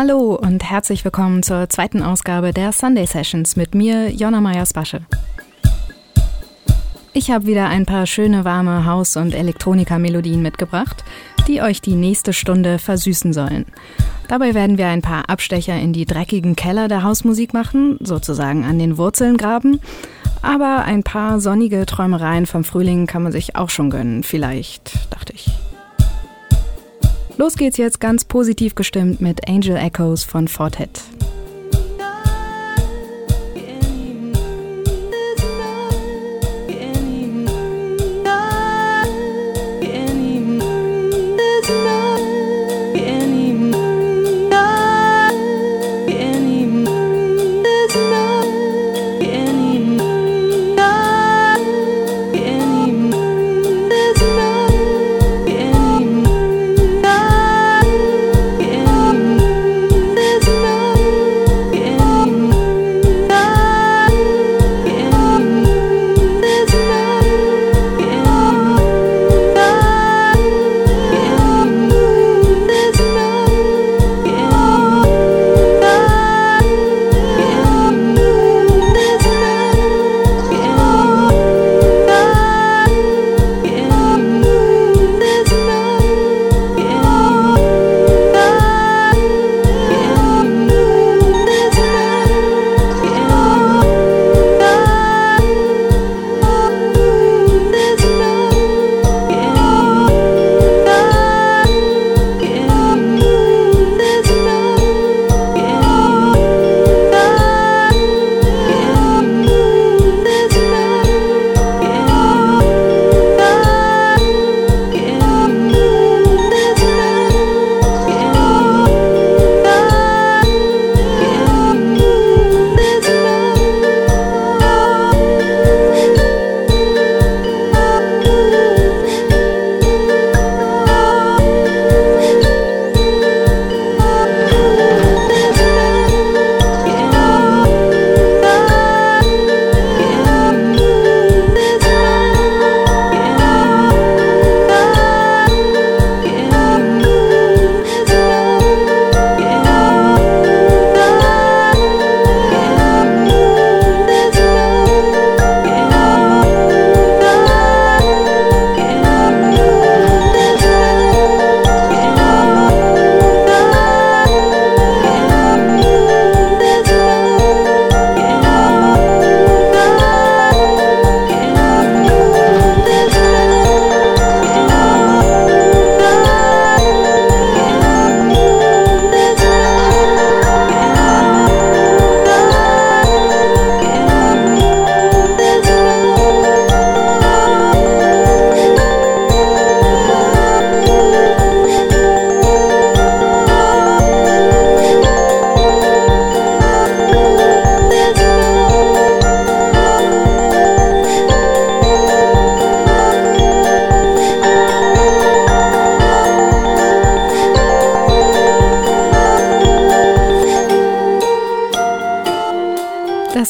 Hallo und herzlich willkommen zur zweiten Ausgabe der Sunday Sessions mit mir, Jonna Meyers-Basche. Ich habe wieder ein paar schöne warme Haus- und Elektronika-Melodien mitgebracht, die euch die nächste Stunde versüßen sollen. Dabei werden wir ein paar Abstecher in die dreckigen Keller der Hausmusik machen, sozusagen an den Wurzeln graben. Aber ein paar sonnige Träumereien vom Frühling kann man sich auch schon gönnen, vielleicht, dachte ich. Los geht's jetzt ganz positiv gestimmt mit Angel Echoes von Fortet.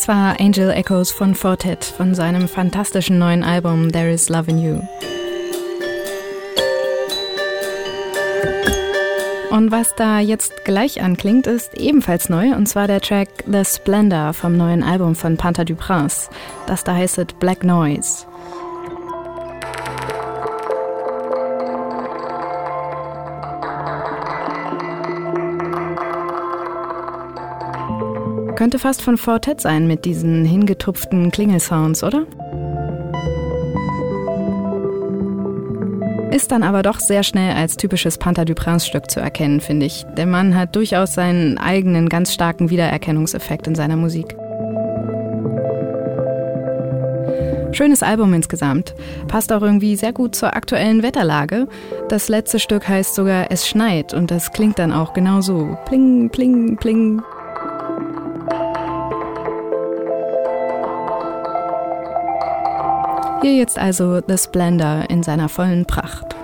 Angel Echoes von Fortet von seinem fantastischen neuen Album There is Love in You. Und was da jetzt gleich anklingt, ist ebenfalls neu, und zwar der Track The Splendor vom neuen Album von Panther du Prince. Das da heißt Black Noise. Könnte fast von Fortet sein mit diesen hingetupften Klingelsounds, oder? Ist dann aber doch sehr schnell als typisches Panther du Prince-Stück zu erkennen, finde ich. Der Mann hat durchaus seinen eigenen ganz starken Wiedererkennungseffekt in seiner Musik. Schönes Album insgesamt. Passt auch irgendwie sehr gut zur aktuellen Wetterlage. Das letzte Stück heißt sogar Es schneit und das klingt dann auch genau so. Pling, pling, pling. Hier jetzt also The Splendor in seiner vollen Pracht.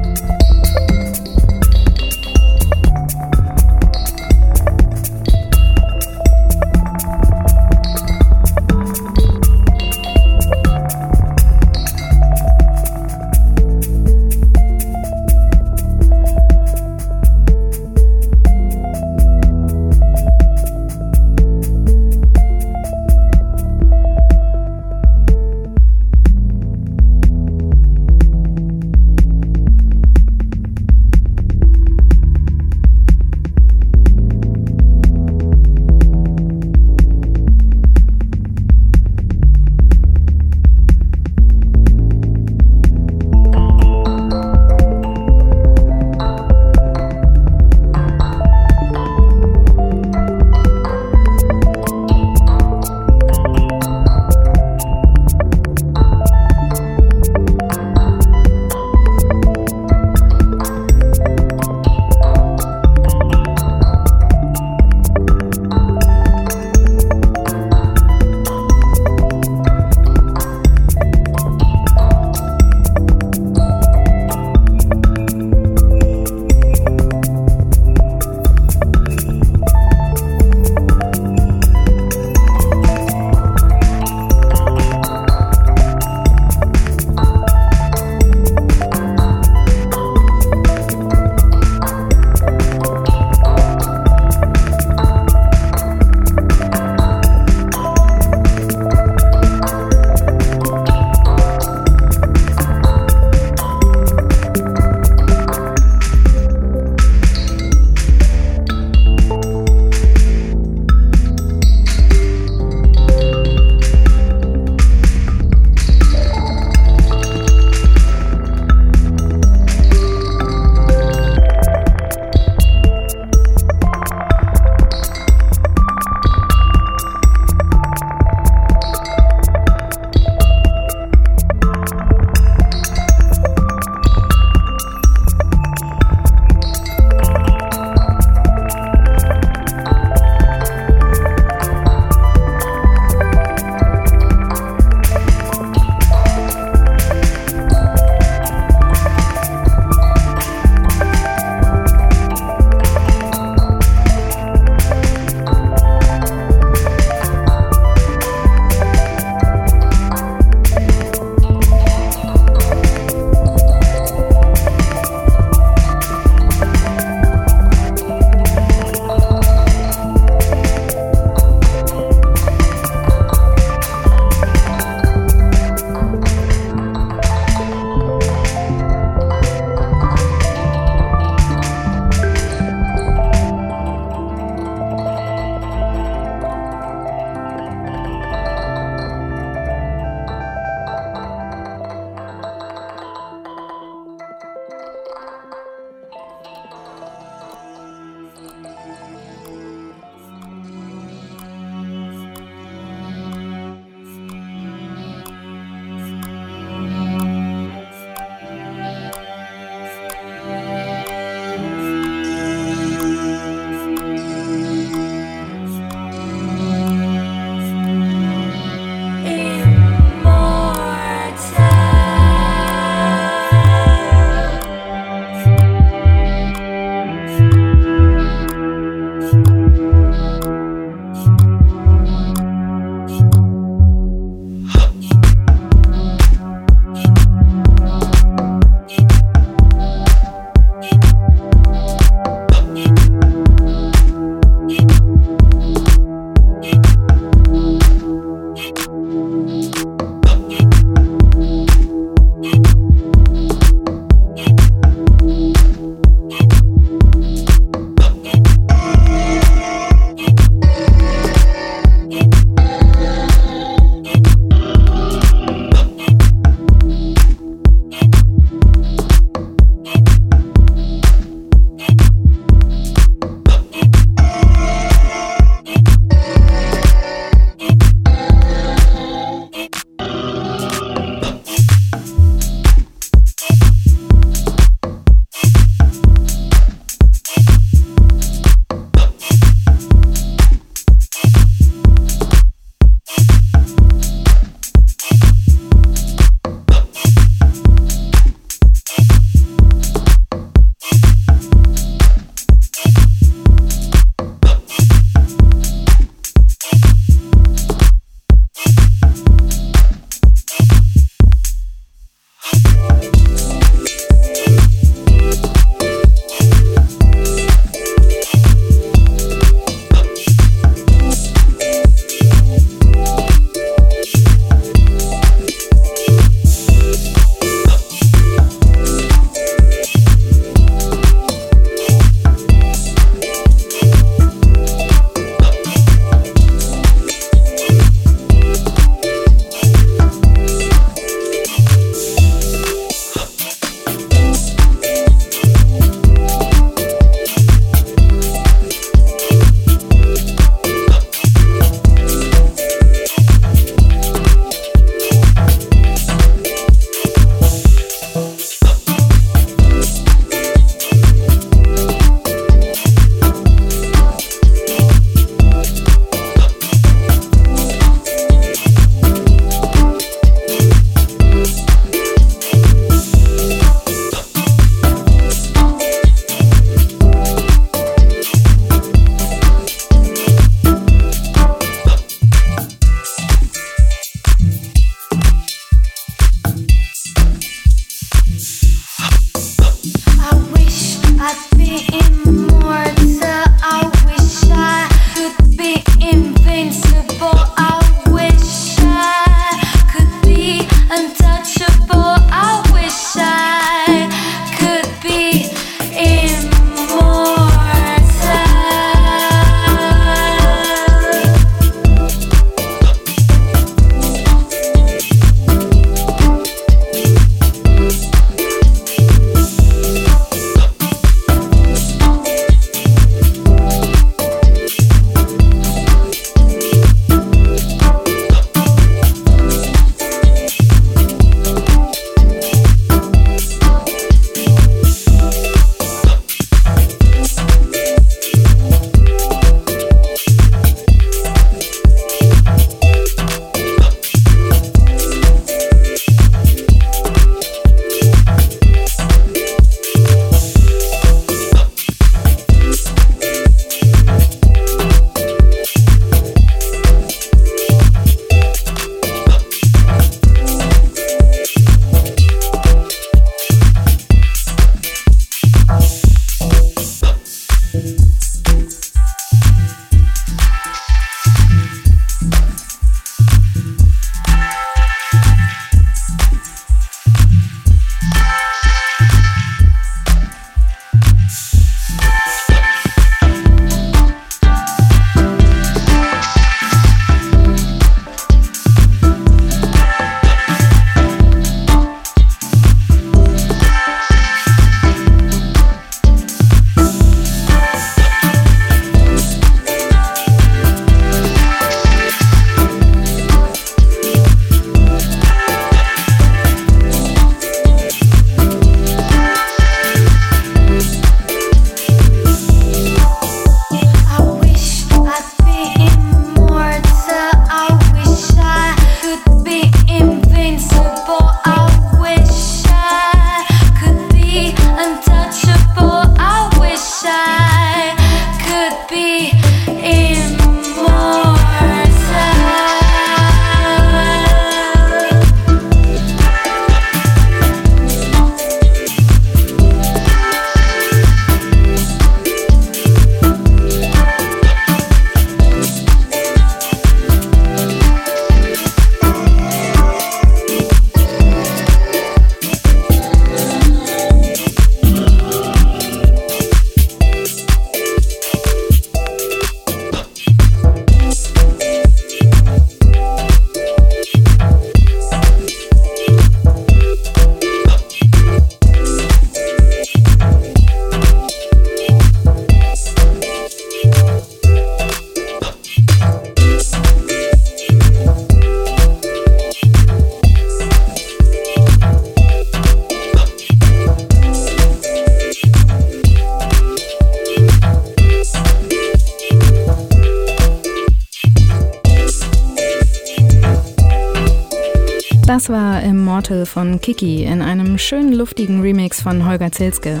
Schönen luftigen Remix von Holger Zilske.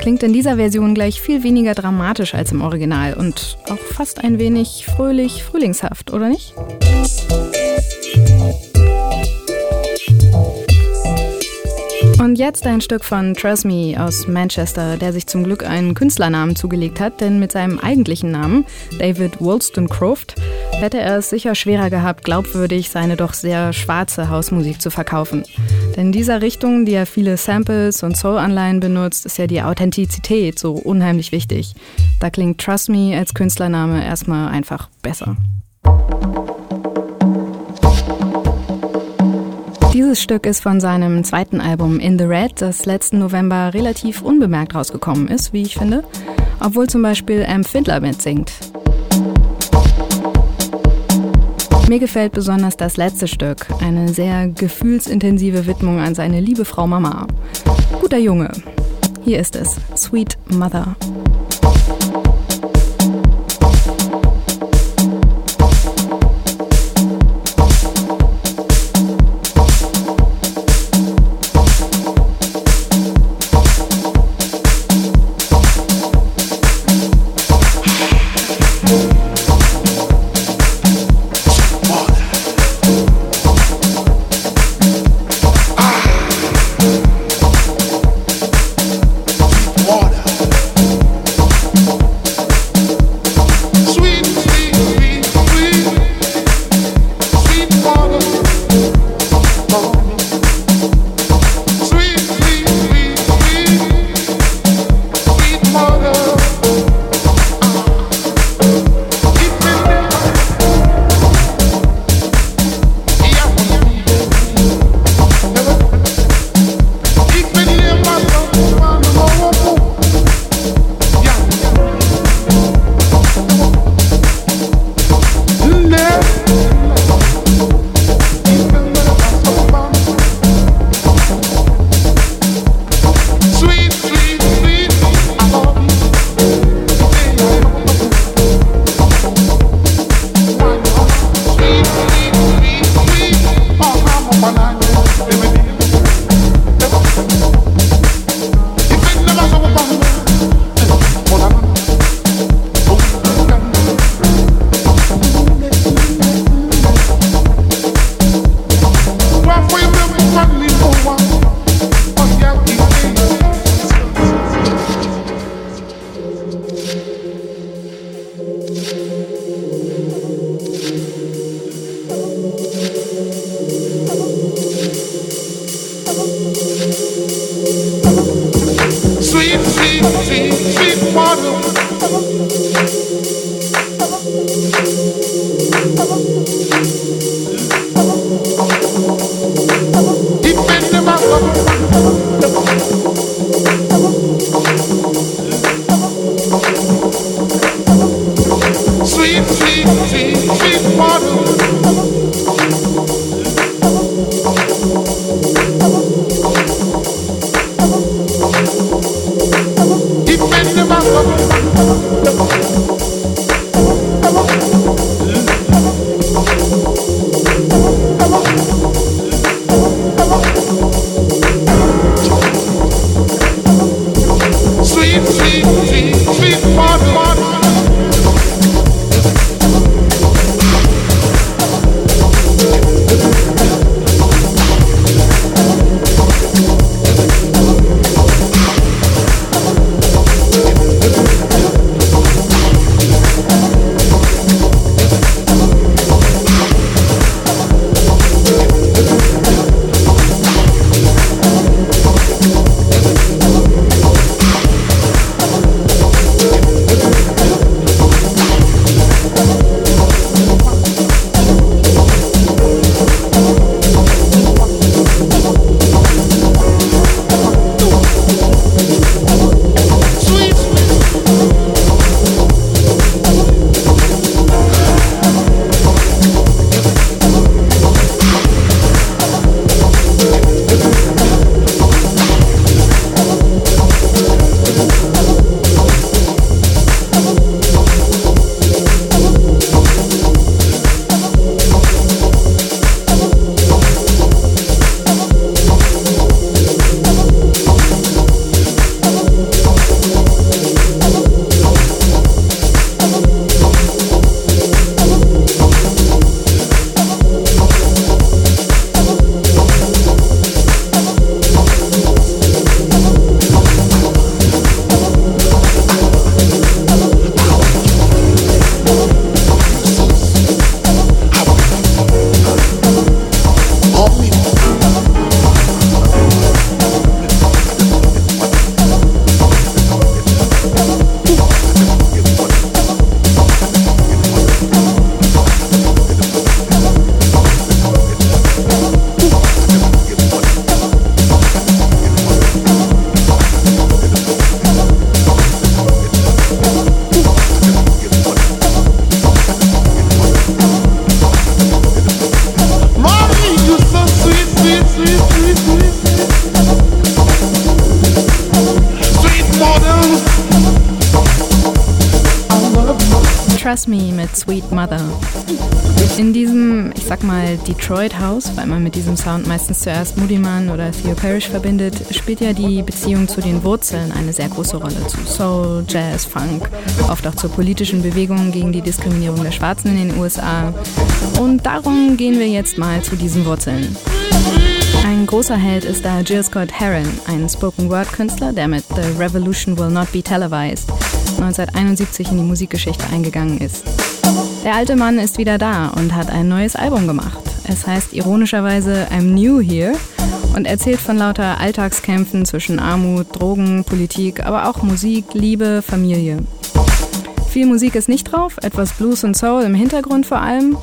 Klingt in dieser Version gleich viel weniger dramatisch als im Original und auch fast ein wenig fröhlich frühlingshaft, oder nicht? Und jetzt ein Stück von Trust Me aus Manchester, der sich zum Glück einen Künstlernamen zugelegt hat, denn mit seinem eigentlichen Namen, David Wollstonecroft, hätte er es sicher schwerer gehabt, glaubwürdig seine doch sehr schwarze Hausmusik zu verkaufen. In dieser Richtung, die ja viele Samples und Soul-Anleihen benutzt, ist ja die Authentizität so unheimlich wichtig. Da klingt Trust Me als Künstlername erstmal einfach besser. Dieses Stück ist von seinem zweiten Album In the Red, das letzten November relativ unbemerkt rausgekommen ist, wie ich finde, obwohl zum Beispiel Am Findler mitsingt. Mir gefällt besonders das letzte Stück, eine sehr gefühlsintensive Widmung an seine liebe Frau Mama. Guter Junge. Hier ist es, Sweet Mother. Detroit House, weil man mit diesem Sound meistens zuerst Moody Man oder Theo Parrish verbindet, spielt ja die Beziehung zu den Wurzeln eine sehr große Rolle. Zu Soul, Jazz, Funk, oft auch zur politischen Bewegung gegen die Diskriminierung der Schwarzen in den USA. Und darum gehen wir jetzt mal zu diesen Wurzeln. Ein großer Held ist da Jill Scott Heron, ein Spoken-Word-Künstler, der mit The Revolution Will Not Be Televised 1971 in die Musikgeschichte eingegangen ist. Der alte Mann ist wieder da und hat ein neues Album gemacht. Es heißt ironischerweise I'm New Here und erzählt von lauter Alltagskämpfen zwischen Armut, Drogen, Politik, aber auch Musik, Liebe, Familie. Viel Musik ist nicht drauf, etwas Blues und Soul im Hintergrund vor allem.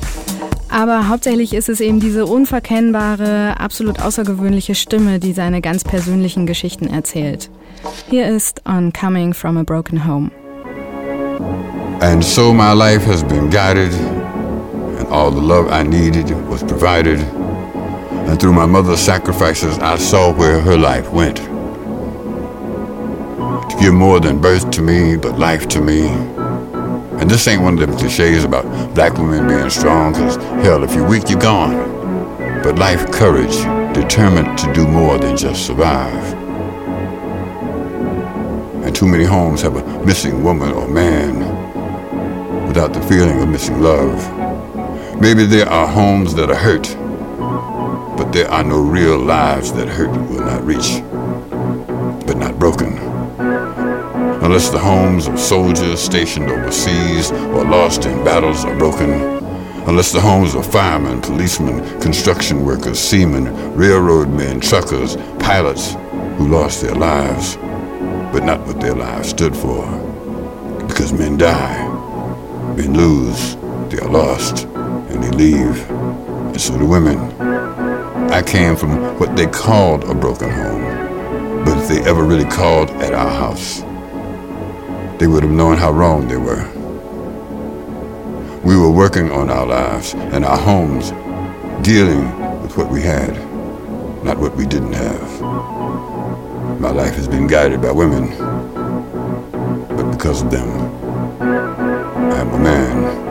Aber hauptsächlich ist es eben diese unverkennbare, absolut außergewöhnliche Stimme, die seine ganz persönlichen Geschichten erzählt. Hier ist On Coming from a Broken Home. And so my life has been guided, all the love I needed was provided. And through my mother's sacrifices, I saw where her life went. To give more than birth to me, but life to me. And this ain't one of them cliches about black women being strong, because hell, if you're weak, you're gone. But life courage, determined to do more than just survive. And too many homes have a missing woman or man without the feeling of missing love. Maybe there are homes that are hurt, but there are no real lives that hurt will not reach, but not broken. Unless the homes of soldiers stationed overseas or lost in battles are broken, unless the homes of firemen, policemen, construction workers, seamen, railroad men, truckers, pilots who lost their lives, but not what their lives stood for. Because men die, men lose, they are lost, leave. And so do women. I came from what they called a broken home, but if they ever really called at our house, they would have known how wrong they were. We were working on our lives and our homes, dealing with what we had, not what we didn't have. My life has been guided by women, but because of them, I am a man.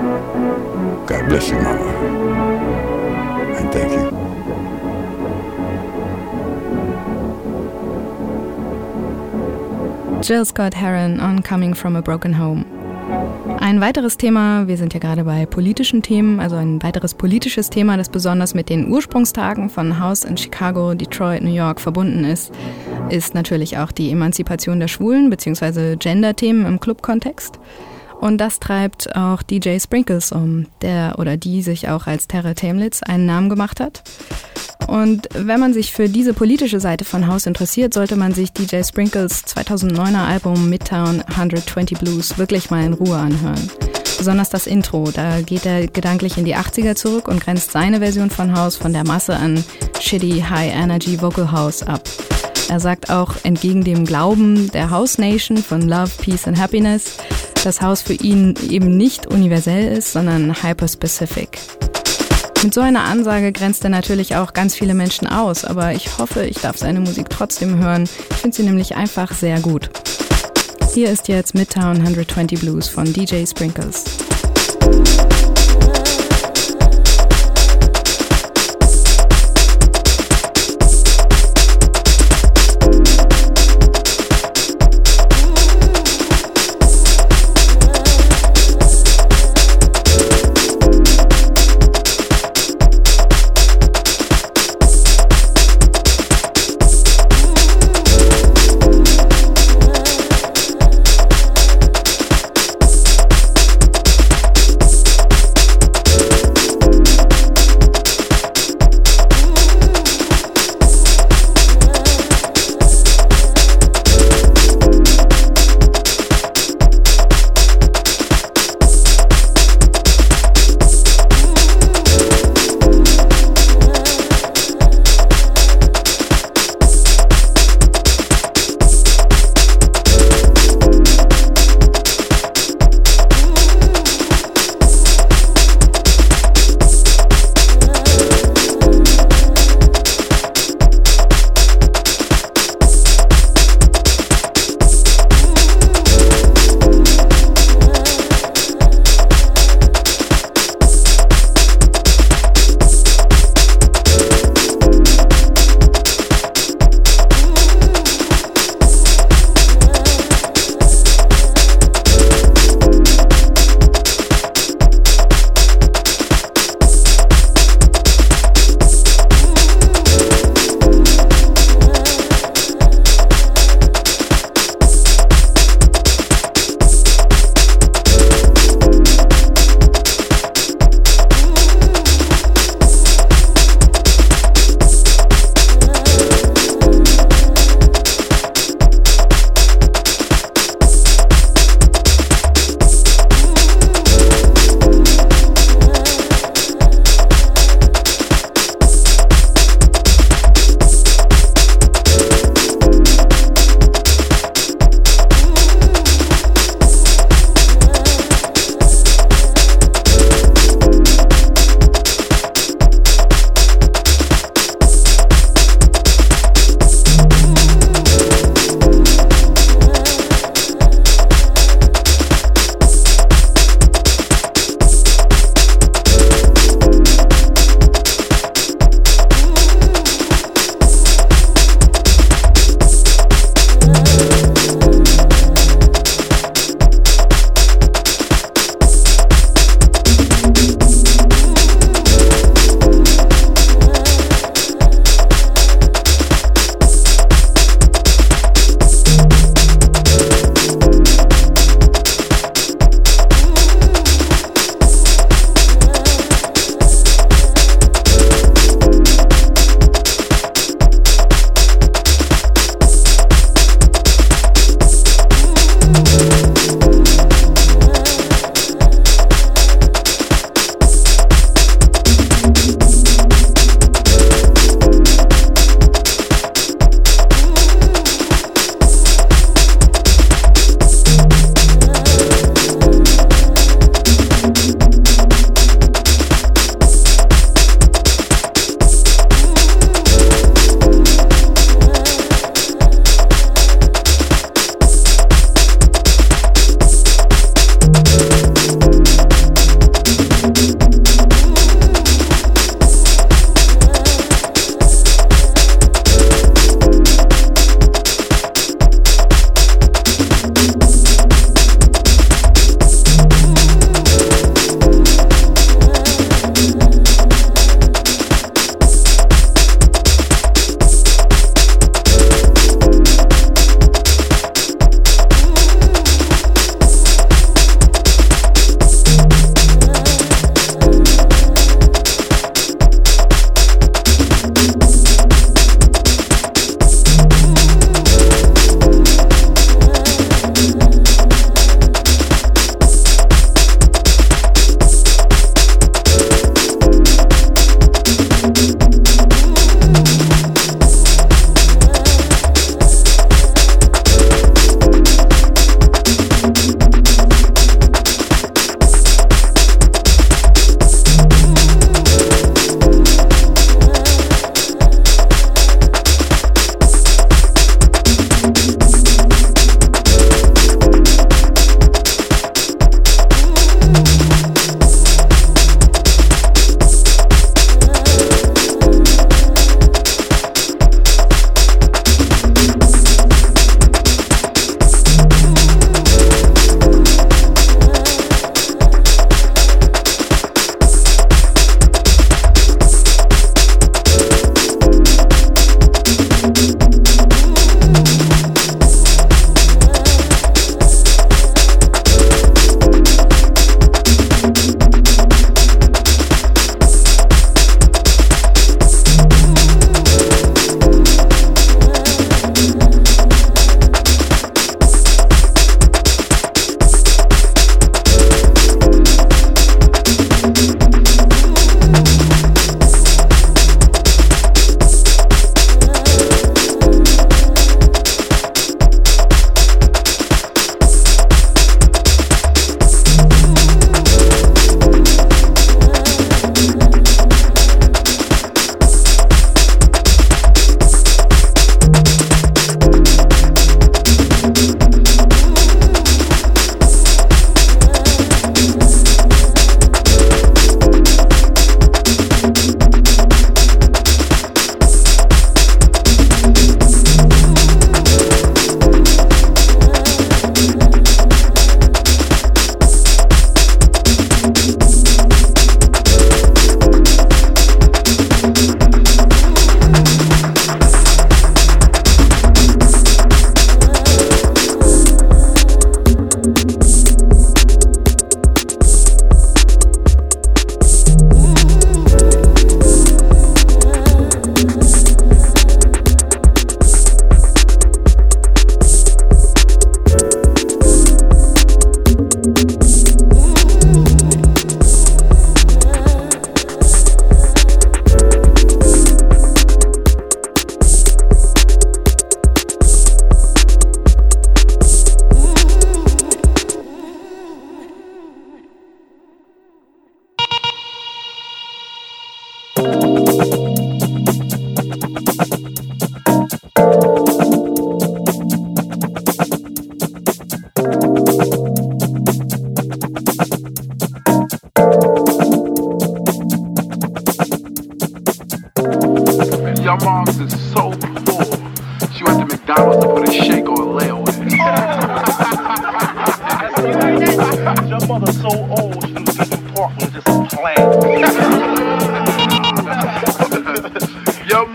God bless you, Mama. And thank you. Jill Scott Heron on Coming from a Broken Home. Ein weiteres Thema, wir sind ja gerade bei politischen Themen, also ein weiteres politisches Thema, das besonders mit den Ursprungstagen von House in Chicago, Detroit, New York verbunden ist, ist natürlich auch die Emanzipation der Schwulen bzw. Gender-Themen im Club-Kontext. Und das treibt auch DJ Sprinkles um, der oder die sich auch als Terra Tamlitz einen Namen gemacht hat. Und wenn man sich für diese politische Seite von House interessiert, sollte man sich DJ Sprinkles 2009er Album Midtown 120 Blues wirklich mal in Ruhe anhören. Besonders das Intro, da geht er gedanklich in die 80er zurück und grenzt seine Version von House von der Masse an shitty High Energy Vocal House ab. Er sagt auch entgegen dem Glauben der House Nation von Love, Peace and Happiness, dass House für ihn eben nicht universell ist, sondern hyper-specific. Mit so einer Ansage grenzt er natürlich auch ganz viele Menschen aus, aber ich hoffe, ich darf seine Musik trotzdem hören. Ich finde sie nämlich einfach sehr gut. Hier ist jetzt Midtown 120 Blues von DJ Sprinkles.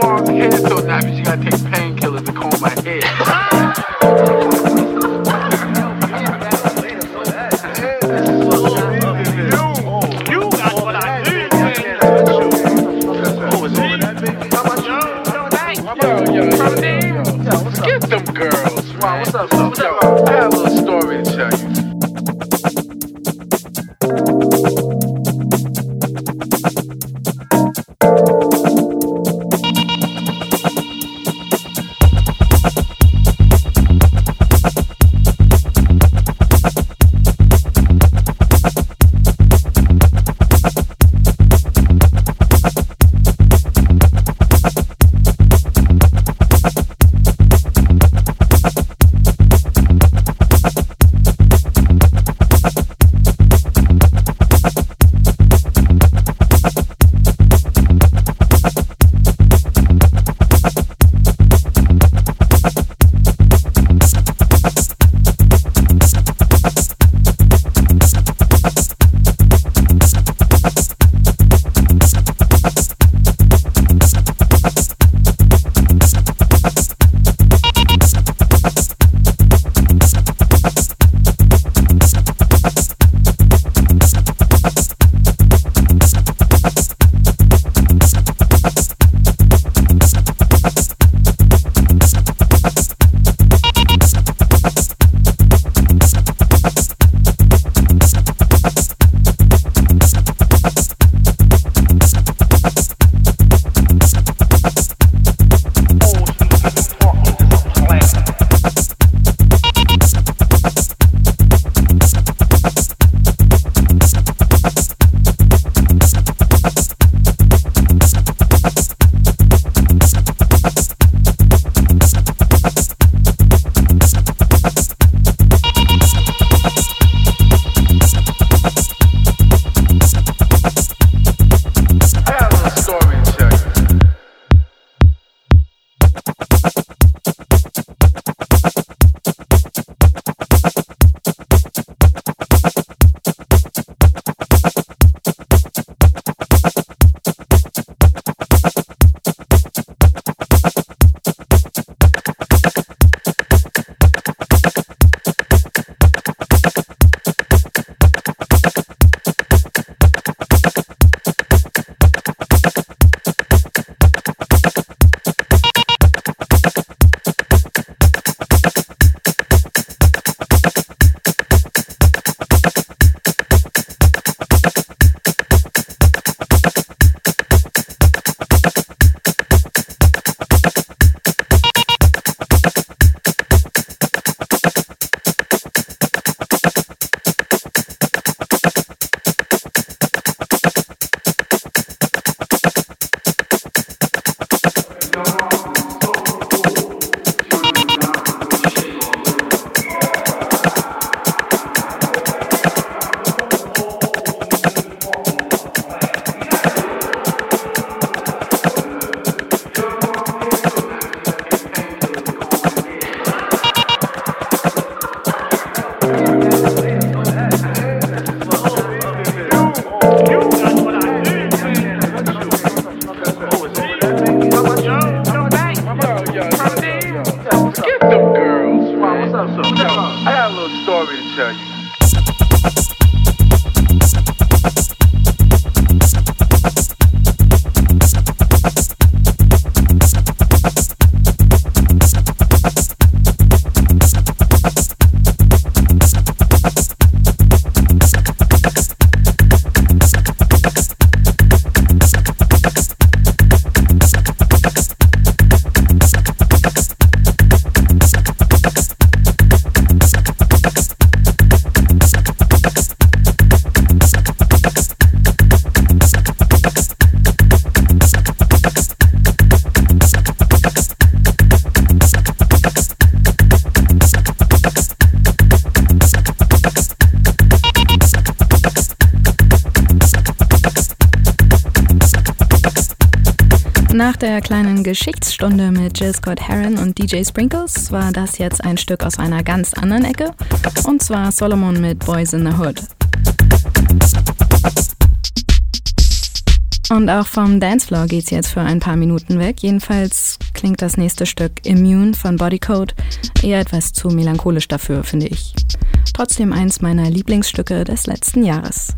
fog head so now, bitch, you gotta take painkillers to comb my head. Der kleinen Geschichtsstunde mit Jill Scott Heron und DJ Sprinkles war das jetzt ein Stück aus einer ganz anderen Ecke, und zwar Solomon mit Boys in the Hood. Und auch vom Dancefloor geht's jetzt für ein paar Minuten weg. Jedenfalls klingt das nächste Stück Immune von Bodycode eher etwas zu melancholisch dafür, finde ich. Trotzdem eins meiner Lieblingsstücke des letzten Jahres.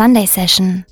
Sunday Session.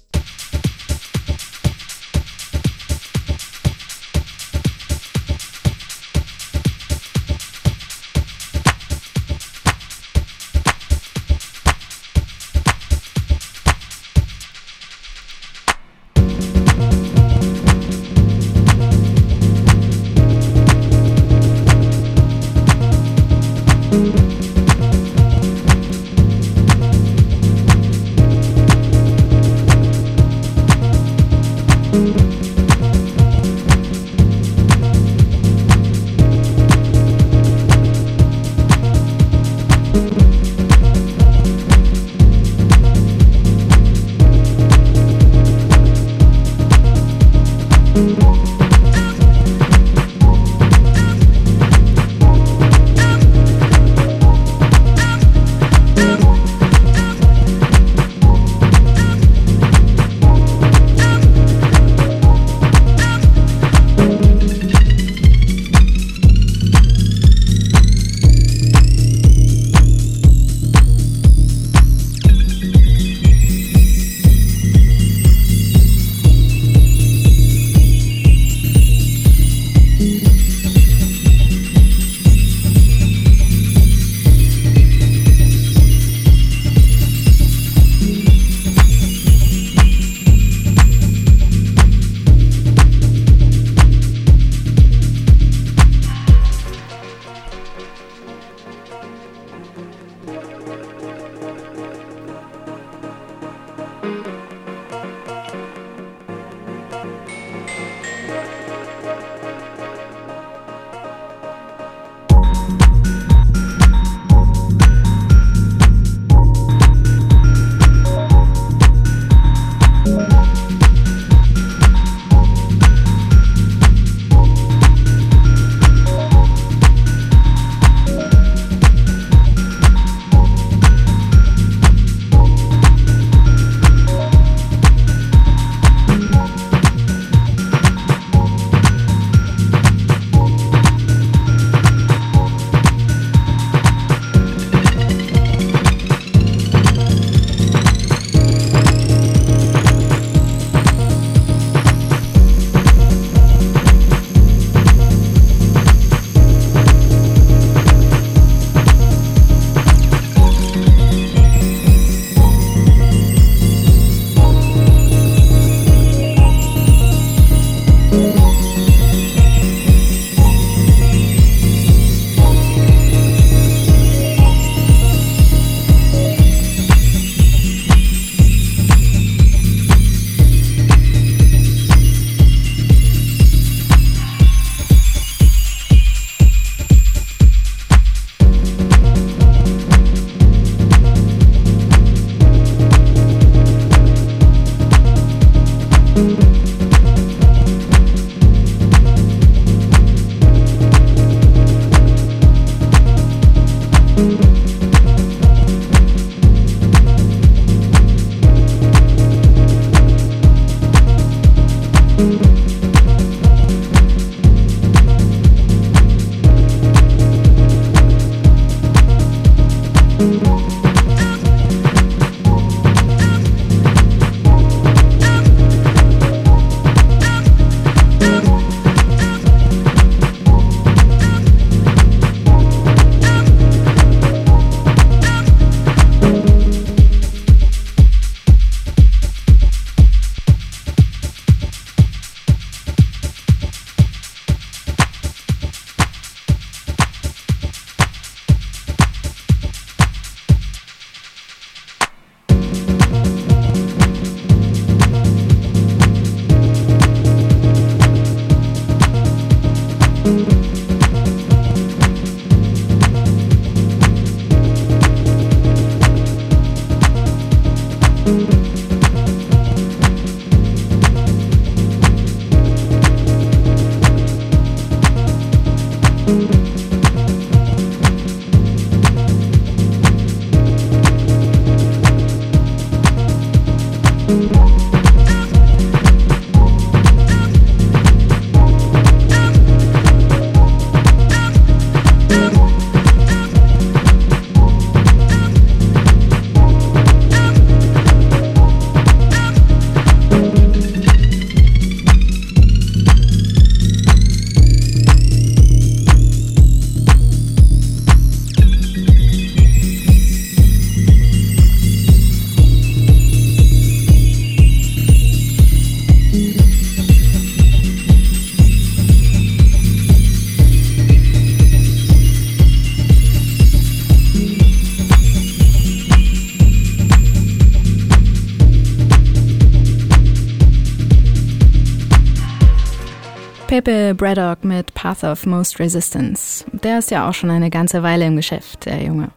Braddock mit Path of Most Resistance. Der ist ja auch schon eine ganze Weile im Geschäft, der Junge.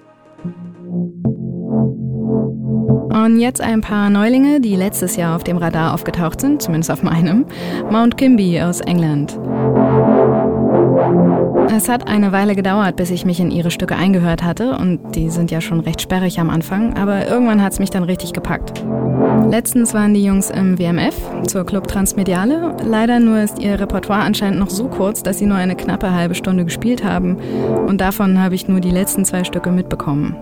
Und jetzt ein paar Neulinge, die letztes Jahr auf dem Radar aufgetaucht sind, zumindest auf meinem. Mount Kimby aus England. Es hat eine Weile gedauert, bis ich mich in ihre Stücke eingehört hatte und die sind ja schon recht sperrig am Anfang, aber irgendwann hat es mich dann richtig gepackt. Letztens waren die Jungs im WMF zur Club Transmediale. Leider nur ist ihr Repertoire anscheinend noch so kurz, dass sie nur eine knappe halbe Stunde gespielt haben und davon habe ich nur die letzten zwei Stücke mitbekommen.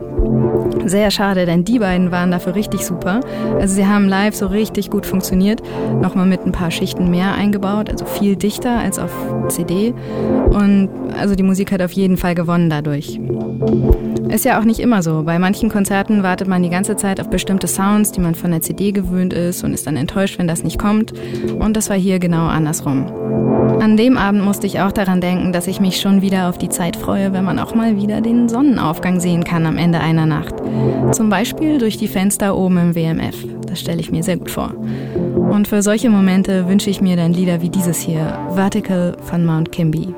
Sehr schade, denn die beiden waren dafür richtig super. Also sie haben live so richtig gut funktioniert, nochmal mit ein paar Schichten mehr eingebaut, also viel dichter als auf CD. Und also die Musik hat auf jeden Fall gewonnen dadurch. Ist ja auch nicht immer so. Bei manchen Konzerten wartet man die ganze Zeit auf bestimmte Sounds, die man von der CD gewöhnt ist und ist dann enttäuscht, wenn das nicht kommt. Und das war hier genau andersrum. An dem Abend musste ich auch daran denken, dass ich mich schon wieder auf die Zeit freue, wenn man auch mal wieder den Sonnenaufgang sehen kann am Ende einer Nacht. Zum Beispiel durch die Fenster oben im WMF. Das stelle ich mir sehr gut vor. Und für solche Momente wünsche ich mir dann Lieder wie dieses hier, Vertical von Mount Kimby.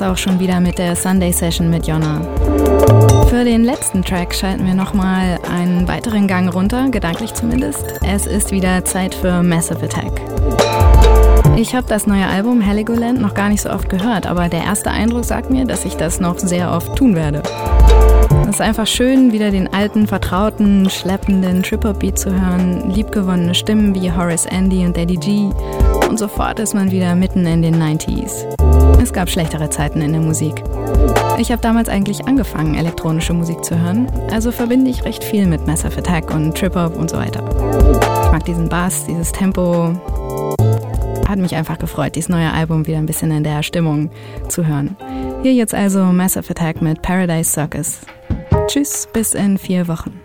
War's auch schon wieder mit der Sunday Session mit Jonna. Für den letzten Track schalten wir nochmal einen weiteren Gang runter, gedanklich zumindest. Es ist wieder Zeit für Massive Attack. Ich habe das neue Album Heligoland noch gar nicht so oft gehört, aber der erste Eindruck sagt mir, dass ich das noch sehr oft tun werde. Es ist einfach schön, wieder den alten, vertrauten, schleppenden Trip-Hop-Beat zu hören, liebgewonnene Stimmen wie Horace Andy und Daddy G und sofort ist man wieder mitten in den 90s. Es gab schlechtere Zeiten in der Musik. Ich habe damals eigentlich angefangen, elektronische Musik zu hören, also verbinde ich recht viel mit Massive Attack und Trip-Hop und so weiter. Ich mag diesen Bass, dieses Tempo. Hat mich einfach gefreut, dieses neue Album wieder ein bisschen in der Stimmung zu hören. Hier jetzt also Massive Attack mit Paradise Circus. Tschüss, bis in vier Wochen.